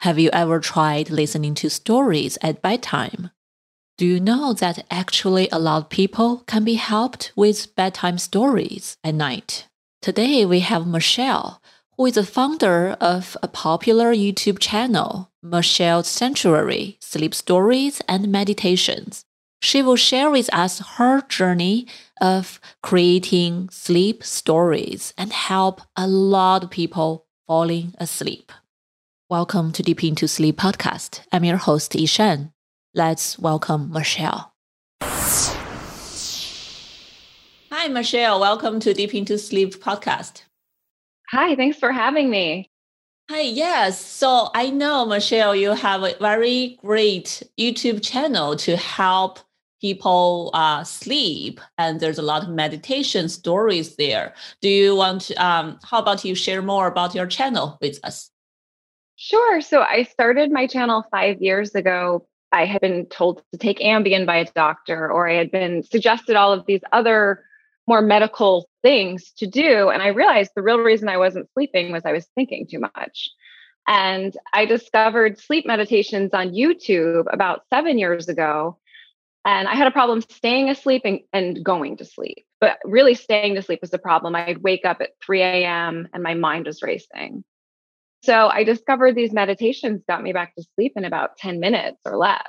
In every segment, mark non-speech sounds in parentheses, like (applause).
have you ever tried listening to stories at bedtime? Do you know that actually a lot of people can be helped with bedtime stories at night? Today we have Michelle, who is the founder of a popular YouTube channel, Michelle's Sanctuary Sleep Stories and Meditations. She will share with us her journey of creating sleep stories and help a lot of people falling asleep. Welcome to Deep Into Sleep podcast. I'm your host, Yishan. Let's welcome Michelle. Hi, Michelle. Welcome to Deep Into Sleep podcast. Hi, thanks for having me. Hi, yes. So I know, Michelle, you have a very great YouTube channel to help people uh, sleep, and there's a lot of meditation stories there. Do you want um, how about you share more about your channel with us? Sure. So I started my channel five years ago. I had been told to take Ambien by a doctor, or I had been suggested all of these other more medical things to do. And I realized the real reason I wasn't sleeping was I was thinking too much. And I discovered sleep meditations on YouTube about seven years ago. And I had a problem staying asleep and, and going to sleep. But really, staying to sleep was the problem. I'd wake up at 3 a.m. and my mind was racing. So I discovered these meditations got me back to sleep in about 10 minutes or less.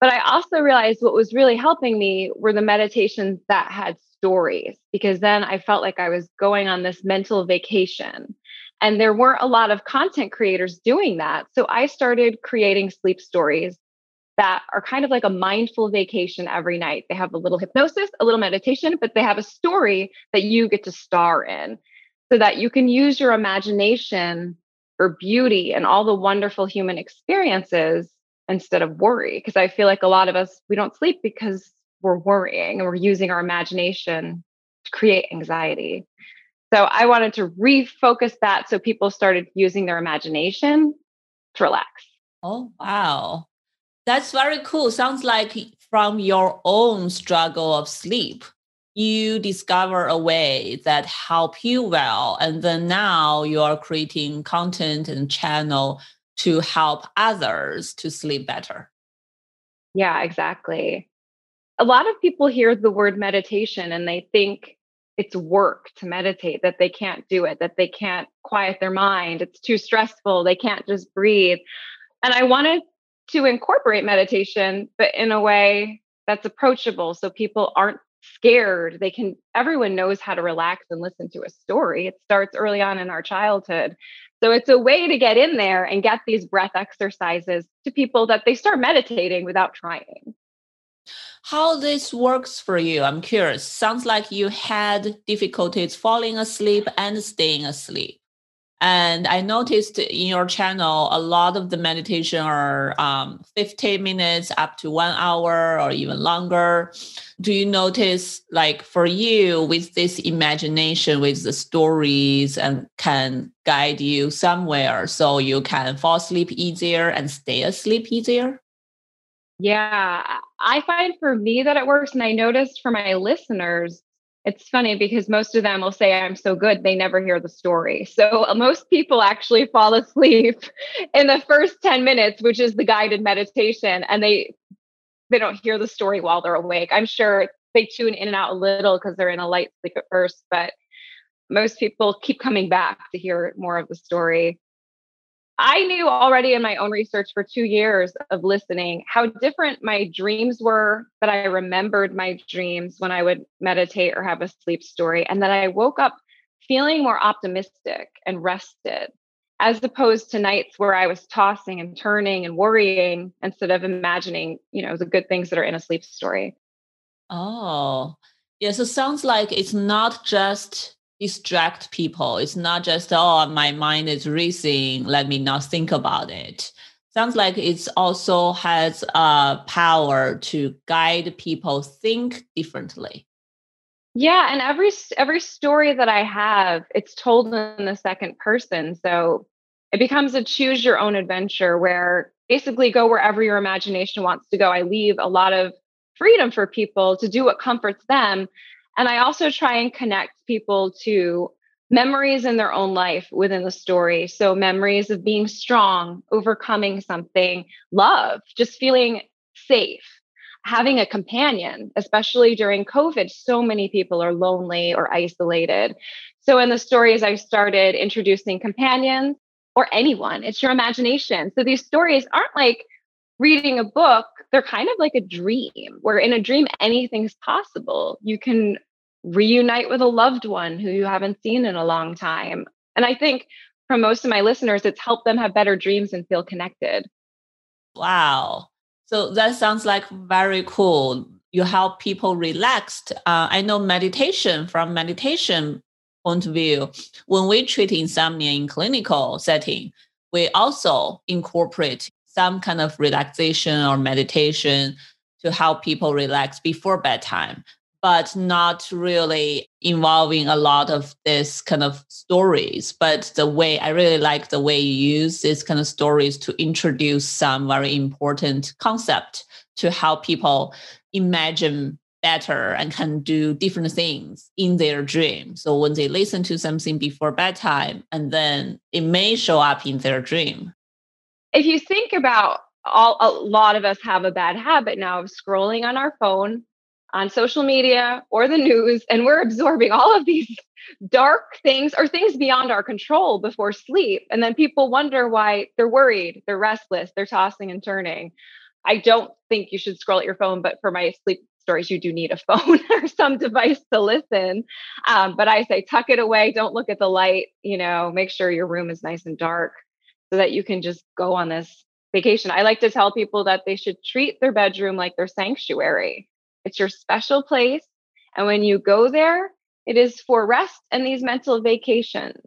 But I also realized what was really helping me were the meditations that had stories, because then I felt like I was going on this mental vacation. And there weren't a lot of content creators doing that. So I started creating sleep stories that are kind of like a mindful vacation every night. They have a little hypnosis, a little meditation, but they have a story that you get to star in so that you can use your imagination for beauty and all the wonderful human experiences instead of worry. Because I feel like a lot of us, we don't sleep because we're worrying and we're using our imagination to create anxiety. So I wanted to refocus that so people started using their imagination to relax. Oh, wow. That's very cool. Sounds like from your own struggle of sleep you discover a way that help you well and then now you are creating content and channel to help others to sleep better. Yeah exactly. A lot of people hear the word meditation and they think it's work to meditate that they can't do it that they can't quiet their mind it's too stressful they can't just breathe. And i wanted to incorporate meditation but in a way that's approachable so people aren't scared they can everyone knows how to relax and listen to a story it starts early on in our childhood. So it's a way to get in there and get these breath exercises to people that they start meditating without trying. How this works for you i'm curious. Sounds like you had difficulties falling asleep and staying asleep and I noticed in your channel, a lot of the meditation are um, 15 minutes up to one hour or even longer. Do you notice, like for you, with this imagination, with the stories, and can guide you somewhere so you can fall asleep easier and stay asleep easier? Yeah, I find for me that it works. And I noticed for my listeners, it's funny because most of them will say i'm so good they never hear the story. So uh, most people actually (laughs) fall asleep (laughs) in the first 10 minutes which is the guided meditation and they they don't hear the story while they're awake. I'm sure they tune in and out a little because they're in a light sleep at first but most people keep coming back to hear more of the story I knew already in my own research for two years of listening how different my dreams were, that I remembered my dreams when I would meditate or have a sleep story, and that I woke up feeling more optimistic and rested, as opposed to nights where I was tossing and turning and worrying instead of imagining, you know, the good things that are in a sleep story. Oh, yes. It sounds like it's not just distract people. It's not just, oh, my mind is racing, let me not think about it. sounds like it also has a power to guide people think differently yeah and every every story that i have it's told in the second person so it becomes a choose your own adventure where basically go wherever your imagination wants to go i leave a lot of freedom for people to do what comforts them and i also try and connect people to memories in their own life within the story. So, memories of being strong, overcoming something, love, just feeling safe, having a companion, especially during COVID. So many people are lonely or isolated. So, in the stories, I started introducing companions or anyone. It's your imagination. So, these stories aren't like reading a book, they're kind of like a dream, where in a dream, anything's possible. You can reunite with a loved one who you haven't seen in a long time. And I think for most of my listeners, it's helped them have better dreams and feel connected. Wow. So that sounds like very cool. You help people relaxed. Uh, I know meditation from meditation point of view. When we treat insomnia in clinical setting, we also incorporate some kind of relaxation or meditation to help people relax before bedtime but not really involving a lot of this kind of stories. But the way I really like the way you use this kind of stories to introduce some very important concept to help people imagine better and can do different things in their dream. So when they listen to something before bedtime, and then it may show up in their dream. If you think about all a lot of us have a bad habit now of scrolling on our phone on social media or the news, and we're absorbing all of these (laughs) dark things or things beyond our control before sleep. And then people wonder why they're worried, they're restless, they're tossing and turning. I don't think you should scroll at your phone, but for my sleep stories, you do need a (laughs) phone (laughs) or some device to listen. Um, but I say tuck it away, don't look at the light, you know, make sure your room is nice and dark so that you can just go on this vacation. I like to tell people that they should treat their bedroom like their sanctuary. It's your special place. And when you go there, it is for rest and these mental vacations.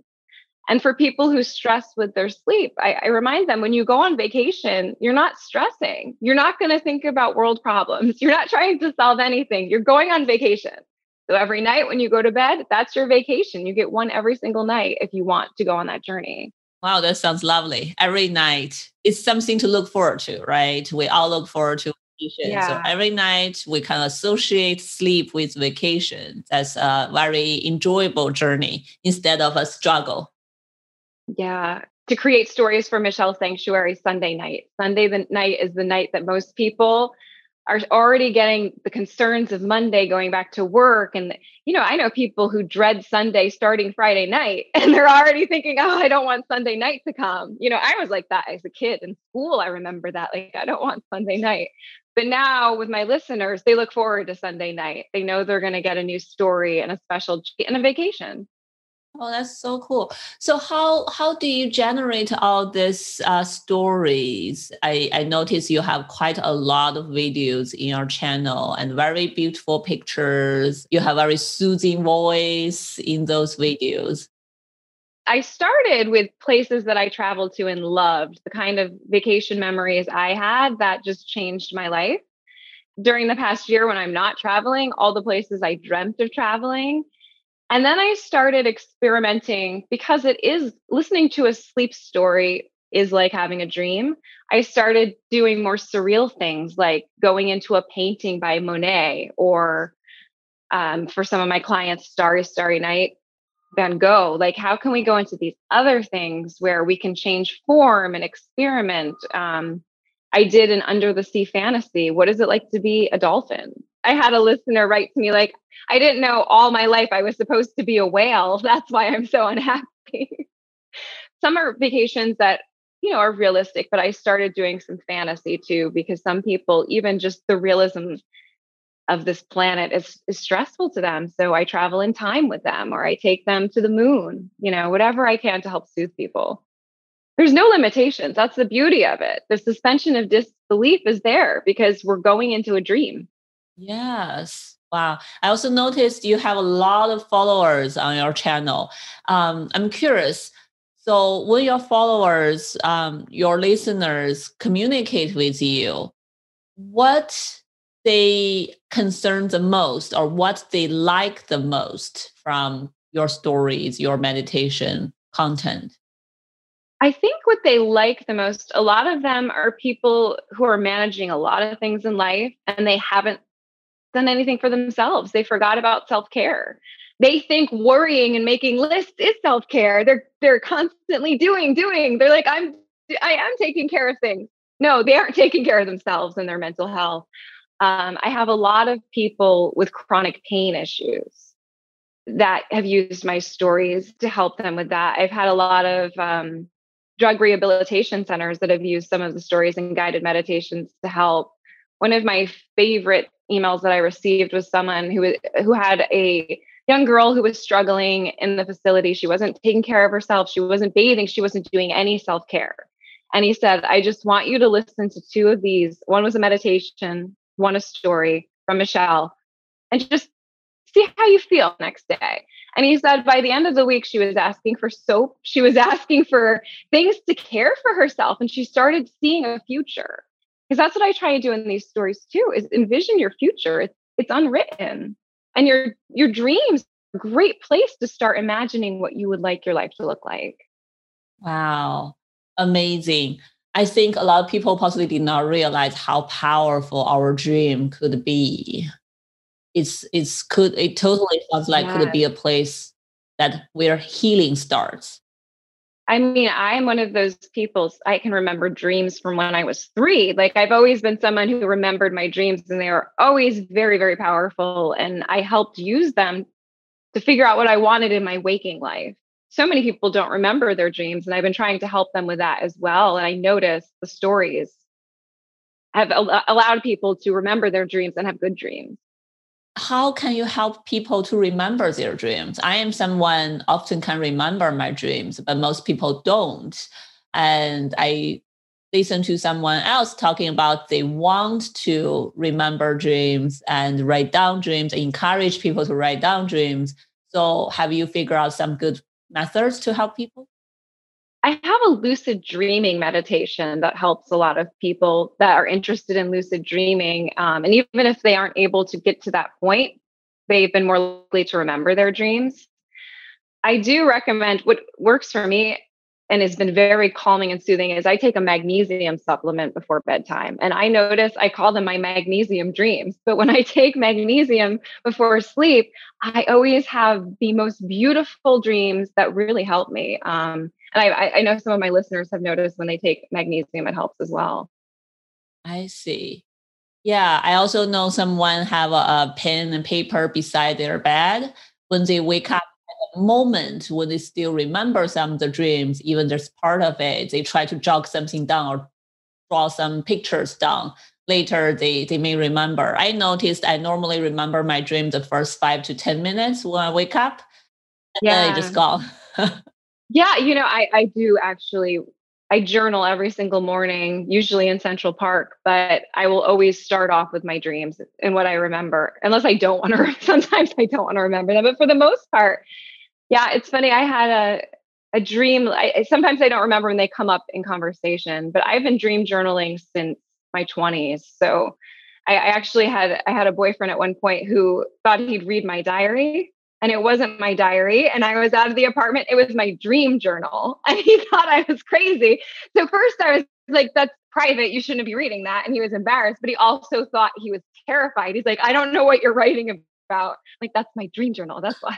And for people who stress with their sleep, I, I remind them when you go on vacation, you're not stressing. You're not going to think about world problems. (laughs) You're not trying to solve anything. You're going on vacation. So every night when you go to bed, that's your vacation. You get one every single night if you want to go on that journey. Wow, that sounds lovely. Every night, it's something to look forward to, right? We all look forward to vacation. Yeah. So every night we can associate sleep with vacation. That's a very enjoyable journey instead of a struggle. Yeah. To create stories for Michelle Sanctuary Sunday night. Sunday the night is the night that most people are already getting the concerns of Monday going back to work. And, you know, I know people who dread Sunday starting Friday night (laughs) and they're already thinking, oh, I don't want Sunday night to come. You know, I was like that as a kid in school. I remember that. Like, I don't want Sunday night. But now with my listeners, they look forward to Sunday night. They know they're going to get a new story and a special and a vacation. Oh, that's so cool. So how how do you generate all these uh, stories? I, I notice you have quite a lot of videos in your channel and very beautiful pictures. You have a very soothing voice in those videos. I started with places that I traveled to and loved, the kind of vacation memories I had that just changed my life. During the past year when I'm not traveling, all the places I dreamt of traveling and then I started experimenting because it is listening to a sleep story is like having a dream. I started doing more surreal things like going into a painting by Monet or um, for some of my clients, Starry, Starry Night, Van Gogh. Like, how can we go into these other things where we can change form and experiment? Um, I did an under the sea fantasy. What is it like to be a dolphin? I had a listener write to me like, I didn't know all my life I was supposed to be a whale. (laughs) That's why I'm so unhappy. Summer vacations that, you know, are realistic, but I started doing some fantasy too, because some people, even just the realism of this planet is, is stressful to them. So I travel in time with them or I take them to the moon, you know, whatever I can to help soothe people. There's no limitations. That's the beauty of it. The suspension of disbelief is there because we're going into a dream. Yes. Wow. I also noticed you have a lot of followers on your channel. Um, I'm curious. So when your followers, um, your listeners communicate with you, what they concern the most or what they like the most from your stories, your meditation content? I think what they like the most, a lot of them are people who are managing a lot of things in life and they haven't done anything for themselves. They forgot about self care. They think worrying and making lists is self care. They're they're constantly doing doing. They're like I'm I am taking care of things. No, they aren't taking care of themselves and their mental health. Um, I have a lot of people with chronic pain issues that have used my stories to help them with that. I've had a lot of um, drug rehabilitation centers that have used some of the stories and guided meditations to help. One of my favorite emails that I received was someone who who had a young girl who was struggling in the facility. She wasn't taking care of herself. She wasn't bathing. She wasn't doing any self care. And he said, I just want you to listen to two of these. One was a meditation, one a story from Michelle, and just see how you feel next day. And he said by the end of the week, she was asking for soap. She was (laughs) asking for things to care for herself. And she started seeing a future. Because that's what I try to do in these stories too, is envision your future. It's, it's unwritten. And your your dreams a great place to start imagining what you would like your life to look like. Wow. Amazing. I think a lot of people possibly did not realize how powerful our dream could be it's it's could it totally sounds like could be a place that where healing starts I mean, I'm one of those people. I can remember dreams from when I was three. Like, I've always been someone who remembered my dreams, and they were always very, very powerful. And I helped use them to figure out what I wanted in my waking life. So many people don't remember their dreams, and I've been trying to help them with that as well. And I notice the stories have allowed people to remember their dreams and have good dreams how can you help people to remember their dreams? I am someone often can remember my dreams, but most people don't. And I listen to someone else talking about they want to remember dreams and write down dreams, encourage people to write down dreams. So have you figured out some good methods to help people? I have a lucid dreaming meditation that helps a lot of people that are interested in lucid dreaming. Um, and even if they aren't able to get to that point, they've been more likely to remember their dreams. I do recommend what works for me and has been very calming and soothing is I take a magnesium supplement before bedtime. And I notice I call them my magnesium dreams. But when I take magnesium before sleep, I always have the most beautiful dreams that really help me. Um, and I, I know some of my listeners have noticed when they take magnesium, it helps as well. I see. Yeah, I also know someone have a, a pen and paper beside their bed when they wake up at the moment when they still remember some of the dreams, even there's part of it, they try to jot something down or draw some pictures down. Later, they, they may remember. I noticed I normally remember my dream the first five to 10 minutes when I wake up, and yeah. then I just gone. (laughs) Yeah, you know, I I do actually I journal every single morning, usually in Central Park, but I will always start off with my dreams and what I remember, unless I don't want to. (laughs) Sometimes I don't want to remember them, but for the most part, yeah, it's funny. I had a a dream. I, sometimes I don't remember when they come up in conversation, but I've been dream journaling since my twenties. So I, I actually had I had a boyfriend at one point who thought he'd read my diary and it wasn't my diary and i was out of the apartment it was my dream journal (laughs) and he thought i was crazy. So first i was like that's private you shouldn't be reading that and he was embarrassed but he also thought he was terrified. He's like i don't know what you're writing about like that's my dream journal that's why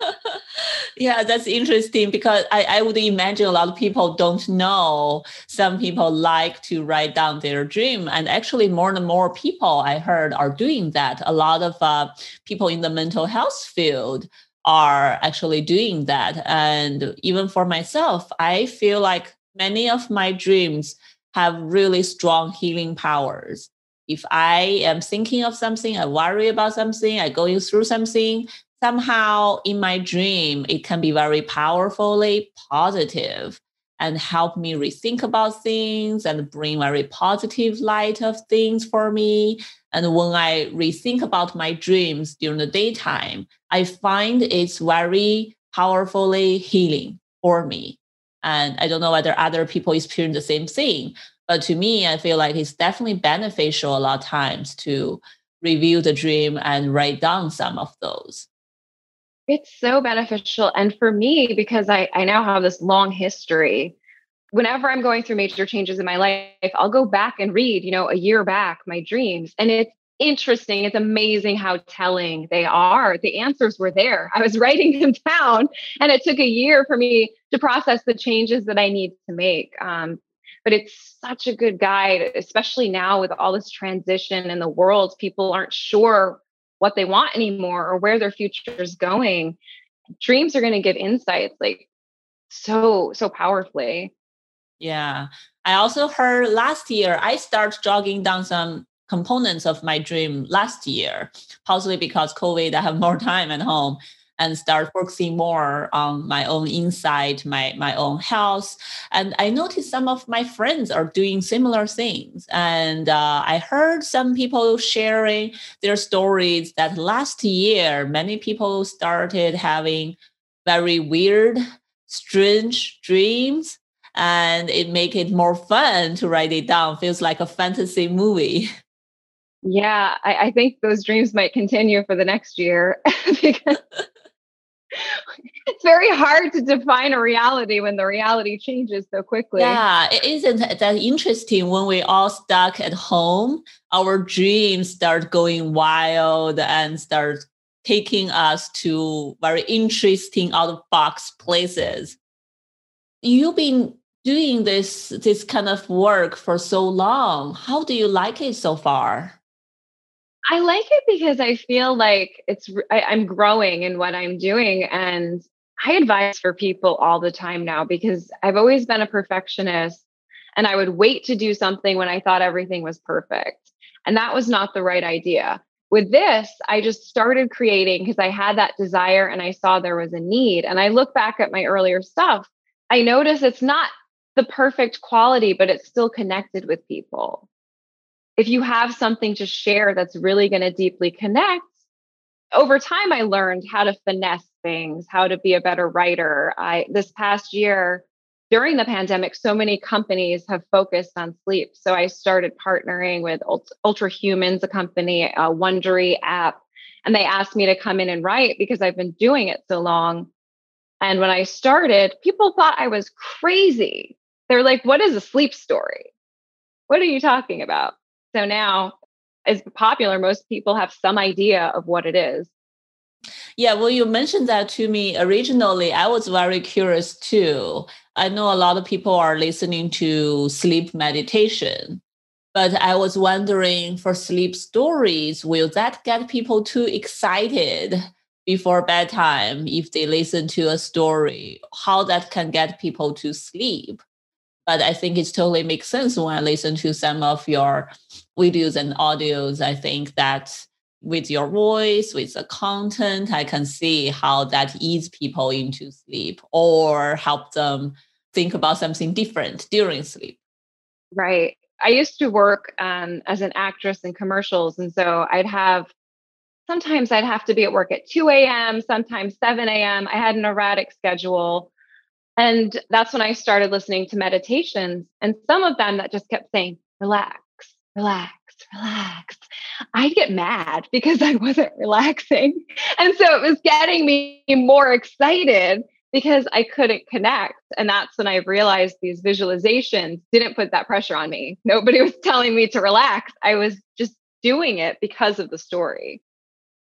(laughs) yeah, that's interesting because I, I would imagine a lot of people don't know. Some people like to write down their dream. And actually, more and more people I heard are doing that. A lot of uh, people in the mental health field are actually doing that. And even for myself, I feel like many of my dreams have really strong healing powers. If I am thinking of something, I worry about something, I going through something, somehow in my dream, it can be very powerfully positive and help me rethink about things and bring very positive light of things for me. And when I rethink about my dreams during the daytime, I find it's very powerfully healing for me. And I don't know whether other people experience the same thing. But to me, I feel like it's definitely beneficial a lot of times to review the dream and write down some of those. It's so beneficial. And for me, because I, I now have this long history, whenever I'm going through major changes in my life, I'll go back and read, you know, a year back my dreams. And it's interesting. It's amazing how telling they are. The answers were there. I was (laughs) writing them down, and it took a year for me to process the changes that I need to make. Um, but it's such a good guide, especially now with all this transition in the world. People aren't sure what they want anymore or where their future is going. Dreams are going to give insights like so, so powerfully. Yeah. I also heard last year I start jogging down some components of my dream last year, possibly because COVID, I have more (laughs) time at home and start focusing more on my own insight, my, my own health. And I noticed some of my friends are doing similar things. And uh, I heard some people sharing their stories that last year, many people started having very weird, strange dreams. And it make it more fun to write it down. Feels like a fantasy movie. (laughs) Yeah, I, I think those dreams might continue for the next year (laughs) because (laughs) it's very hard to define a reality when the reality changes so quickly. Yeah, it isn't that interesting when we all stuck at home, our dreams start going wild and start taking us to very interesting out of box places. You've been doing this this kind of work for so long. How do you like it so far? I like it because I feel like it's I, I'm growing in what I'm doing and I advise for people all the time now because I've always been a perfectionist and I would wait to do something when I thought everything was perfect. And that was not the right idea. With this, I just started creating because I had that desire and I saw there was a need. And I look back at my earlier stuff, I notice it's not the perfect quality, but it's still connected with people if you have something to share that's really going to deeply connect, over time I learned how to finesse things, how to be a better writer. I this past year during the pandemic, so many companies have focused on sleep. So I started partnering with Ultra Humans, a company, a Wondery app, and they asked me to come in and write because I've been doing it so long. And when I started, people thought I was crazy. They're like, "What is a sleep story? What are you talking about?" So now, as popular, most people have some idea of what it is. Yeah, well, you mentioned that to me originally. I was very curious too. I know a lot of people are listening to sleep meditation, but I was wondering for sleep stories, will that get people too excited before bedtime if they listen to a story? How that can get people to sleep? But I think it totally makes sense when I listen to some of your videos and audios. I think that with your voice, with the content, I can see how that ease people into sleep or help them think about something different during sleep. Right. I used to work um, as an actress in commercials. And so I'd have sometimes I'd have to be at work at 2 a.m., sometimes 7 a.m. I had an erratic schedule. And that's when I started listening to meditations. And some of them that just kept saying, relax, relax, relax. I'd get mad because (laughs) I wasn't relaxing. And so it was getting me more excited because I couldn't connect. And that's when I realized these visualizations didn't put that pressure on me. Nobody was telling me to relax. I was just doing it because of the story.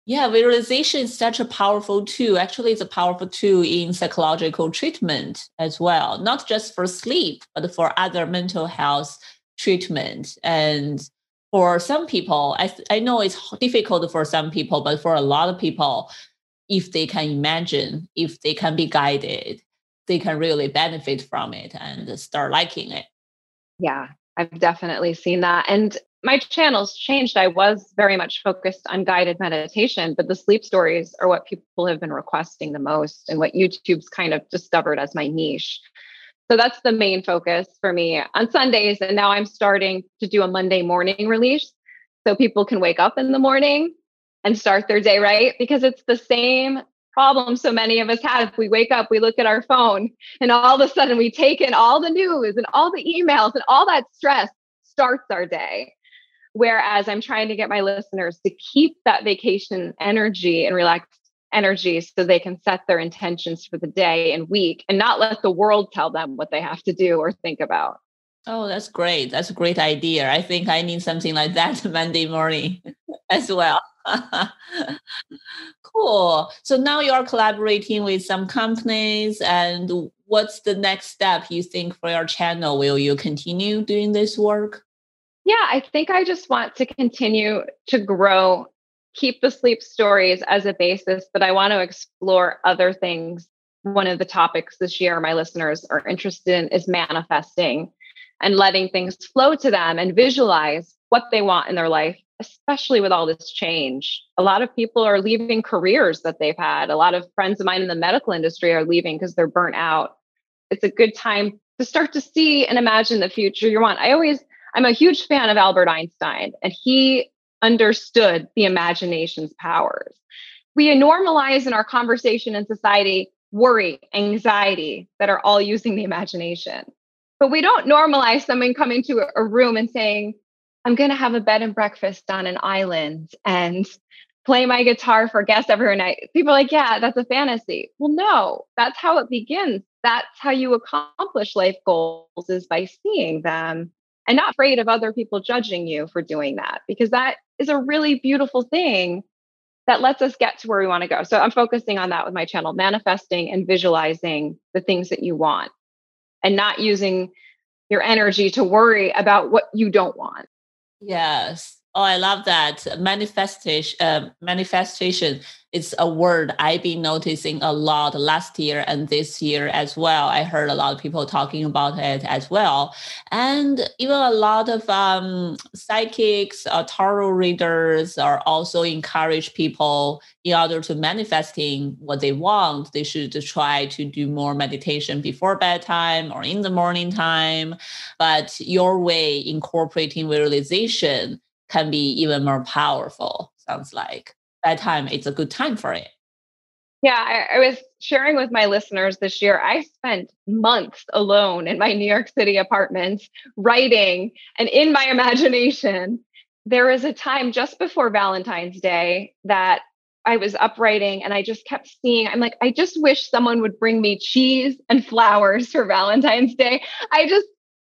Yeah, visualization is such a powerful tool. Actually, it's a powerful tool in psychological treatment as well, not just for sleep, but for other mental health treatment. And for some people, I, I know it's difficult for some people, but for a lot of people, if they can imagine, if they can be guided, they can really benefit from it and start liking it. Yeah, I've definitely seen that. And my channels changed. I was very much focused on guided meditation, but the sleep stories are what people have been requesting the most and what YouTube's kind of discovered as my niche. So that's the main focus for me on Sundays. And now I'm starting to do a Monday morning release so people can wake up in the morning and start their day right because it's the same problem so many of us have. We wake up, we look at our phone, and all of a sudden we take in all the news and all the emails and all that stress starts our day. Whereas I'm trying to get my listeners to keep that vacation energy and relaxed energy so they can set their intentions for the day and week and not let the world tell them what they have to do or think about. Oh, that's great. That's a great idea. I think I need something like that (laughs) Monday morning (laughs) as well. (laughs) cool. So now you are collaborating with some companies and what's the next step you think for your channel? Will you continue doing this work? Yeah, I think I just want to continue to grow, keep the sleep stories as a basis, but I want to explore other things. One of the topics this year my listeners are interested in is manifesting and letting things flow to them and visualize what they want in their life, especially with all this change. A lot of people are leaving careers that they've had. A lot of friends of mine in the medical industry are leaving because they're burnt out. It's a good time to start to see and imagine the future you want. I always, I'm a huge fan of Albert Einstein, and he understood the imagination's powers. We normalize in our conversation in society worry, anxiety that are all using the imagination. But we don't normalize someone coming to a room and saying, I'm going to have a bed and breakfast on an island and play my guitar for guests every night. People are like, yeah, that's a fantasy. Well, no, that's how it begins. That's how you accomplish life goals is by seeing them and not afraid of other people judging you for doing that because that is a really beautiful thing that lets us get to where we want to go. So I'm focusing on that with my channel, manifesting and visualizing the things that you want and not using your energy to worry about what you don't want. Yes. Oh, I love that manifestation. Uh, manifestation. It's a word I've been noticing a lot last year and this year as well. I heard a lot of people talking about it as well, and even a lot of um, psychics, uh, tarot readers are also encourage people in order to manifesting what they want. They should try to do more meditation before bedtime or in the morning time. But your way incorporating visualization can be even more powerful. Sounds like that time it's a good time for it. Yeah, I, I, was sharing with my listeners this year. I spent months alone in my New York City apartment writing and in my (laughs) imagination. There was a time just before Valentine's Day that I was up writing and I just kept seeing, I'm like, I just wish someone would bring me cheese and (laughs) flowers for Valentine's Day. I just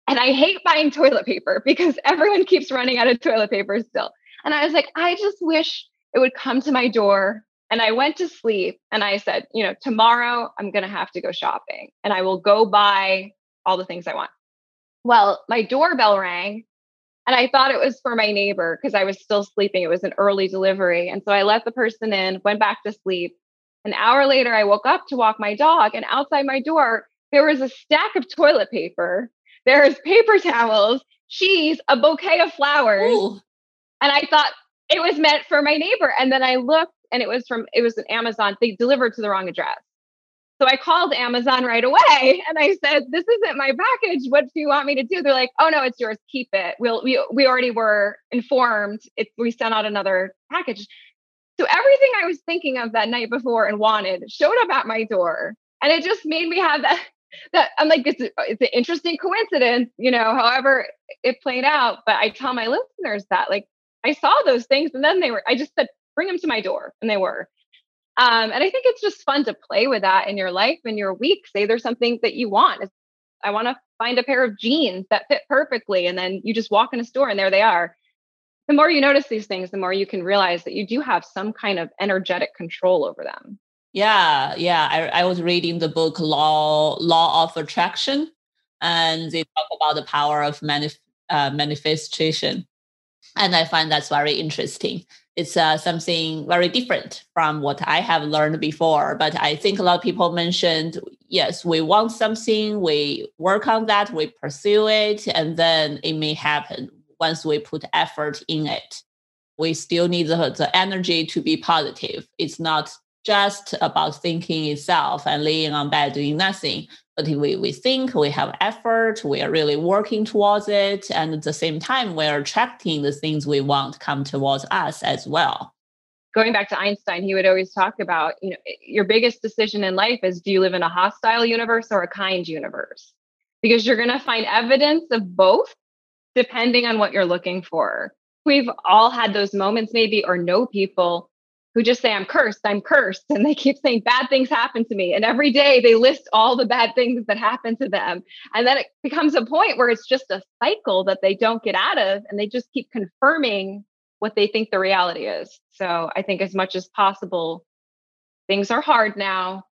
and I hate buying toilet paper because (laughs) everyone keeps running out of toilet paper still. And I was like, I just wish it would come to my door. And I went to sleep and I said, you know, tomorrow I'm going to have to go shopping and I will go buy all the things I want. Well, my doorbell rang and I thought it was for my neighbor because I was still sleeping. It was an early delivery. And so I let the person in, went back to sleep. An hour later, I woke up to walk my dog, and outside my door, there was a stack of toilet paper there's paper towels, cheese, a bouquet of flowers. Ooh. And I thought it was meant for my neighbor. And then I looked and it was from, it was an Amazon. They delivered to the wrong address. So I called Amazon right away and I said, "This isn't my package. What do you want me to do?" They're like, "Oh no, it's yours. Keep it. We'll we we already were informed. It we sent out another package." So everything I was thinking of that night before and wanted showed up at my door, and it just made me have that that I'm like, it's, it's an interesting coincidence, you know, however it played out. But I tell my listeners that, like, I saw those things and then they were, I just said, bring them to my door. And they were. Um, and I think it's just fun to play with that in your life and your week. Say there's something that you want. I want to find a pair of jeans that fit perfectly. And then you just walk in a store and there they are. The more you notice these things, the more you can realize that you do have some kind of energetic control over them. Yeah, yeah. I, I was reading the book Law Law of Attraction, and they talk about the power of manif- uh, manifestation, and I find that's very interesting. It's uh, something very different from what I have learned before. But I think a lot of people mentioned, yes, we want something, we work on that, we pursue it, and then it may happen once we put effort in it. We still need the, the energy to be positive. It's not just about thinking itself and laying on bed doing nothing. But we, we think, we have effort, we are really working towards it. And at the same time, we're attracting the things we want come towards us as well. going back to Einstein, he would always talk about, you know, your biggest decision in life is do you live in a hostile universe or a kind universe? Because you're going to find evidence of both depending on what you're looking for. We've all had those moments, maybe, or know people who just say, I'm cursed, I'm cursed. And they keep saying bad things happen to me. And every day they list all the bad things that happen to them. And then it becomes a point where it's just a cycle that they don't get out of. And they just keep confirming what they think the reality is. So I think as much as possible, things are hard now.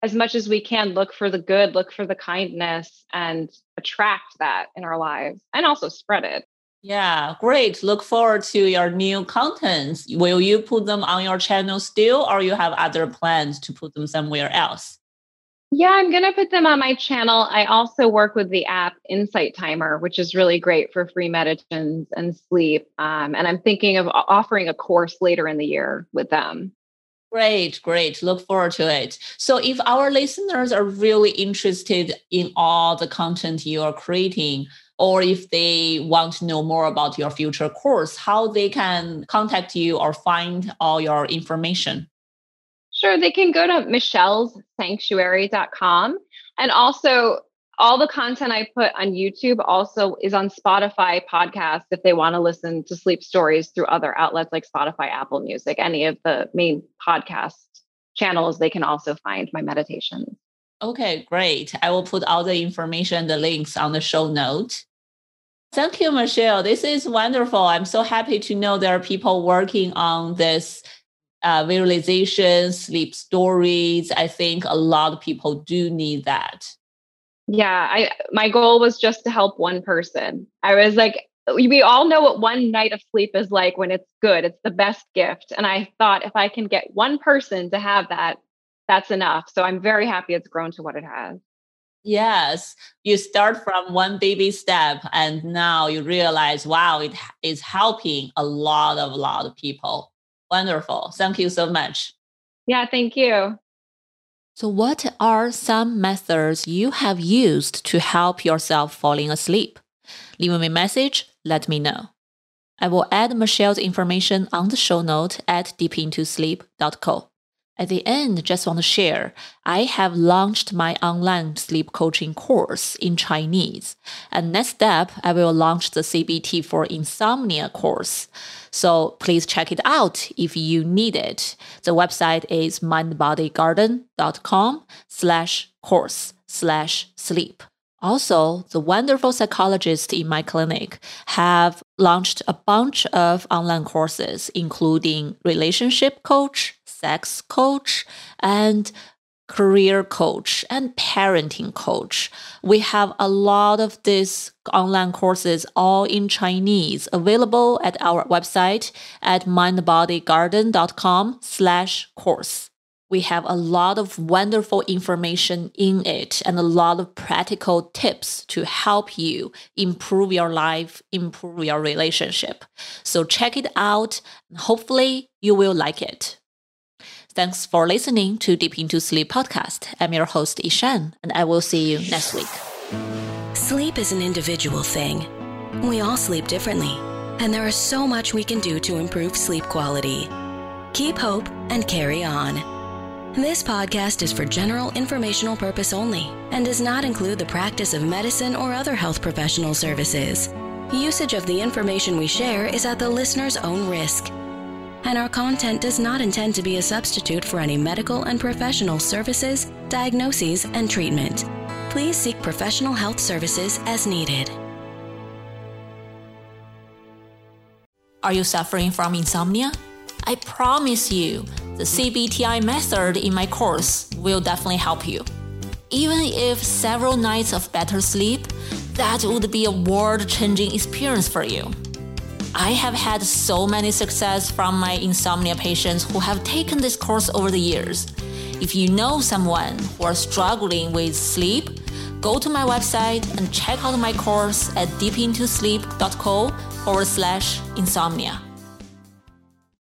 As much as we can, look for the good, look for the kindness, and attract that in our lives and also spread it. Yeah, great. Look forward to your new contents. Will you put them on your channel still, or you have other plans to put them somewhere else? Yeah, I'm going to put them on my channel. I also work with the app Insight Timer, which is really great for free meditations and sleep. Um, and I'm thinking of offering a course later in the year with them. Great, great. Look forward to it. So, if our listeners are really interested in all the content you are creating, or if they want to know more about your future course, how they can contact you or find all your information? Sure, they can go to michellessanctuary.com. And also, all the content I put on YouTube also is on Spotify podcasts if they want to listen to sleep stories through other outlets like Spotify, Apple Music, any of the main podcast channels, they can also find my meditations. Okay, great. I will put all the information, the links on the show note. Thank you, Michelle. This is wonderful. I'm so happy to know there are people working on this uh, visualization, sleep stories. I think a lot of people do need that. Yeah, I my goal was just to help one person. I was like, we all know what one night of sleep is like when it's good. It's the best gift. And I thought if I can get one person to have that, that's enough. So I'm very happy it's grown to what it has. Yes, you start from one baby step and now you realize, wow, it is helping a lot of a lot of people. Wonderful. Thank you so much. Yeah, thank you. So, what are some methods you have used to help yourself falling asleep? Leave me a message, let me know. I will add Michelle's information on the show note at deepintosleep.co. At the end, just want to share, I have launched my online sleep coaching course in Chinese. And next step, I will launch the CBT for insomnia course. So please check it out if you need it. The website is mindbodygarden.com slash course slash sleep. Also, the wonderful psychologists in my clinic have launched a bunch of online courses, including relationship coach, sex coach, and career coach and parenting coach. We have a lot of these online courses all in Chinese available at our website at mindbodygarden.com slash course. We have a lot of wonderful information in it and a lot of practical tips to help you improve your life, improve your relationship. So check it out. Hopefully you will like it. Thanks for listening to Deep Into Sleep podcast. I'm your host, Yishan, and I will see you next week. Sleep is an individual thing. We all sleep differently, and there is so much we can do to improve sleep quality. Keep hope and carry on. This podcast is for general informational purpose only and does not include the practice of medicine or other health professional services. Usage of the information we share is at the listener's own risk and our content does not intend to be a substitute for any medical and professional services, diagnoses, and treatment. Please seek professional health services as needed. Are you suffering from insomnia? I promise you, the CBTI method in my course will definitely help you. Even if several nights of better sleep, that would be a world changing experience for you. I have had so many success from my insomnia patients who have taken this course over the years. If you know someone who are struggling with sleep, go to my website and check out my course at deepintosleep.co forward slash insomnia.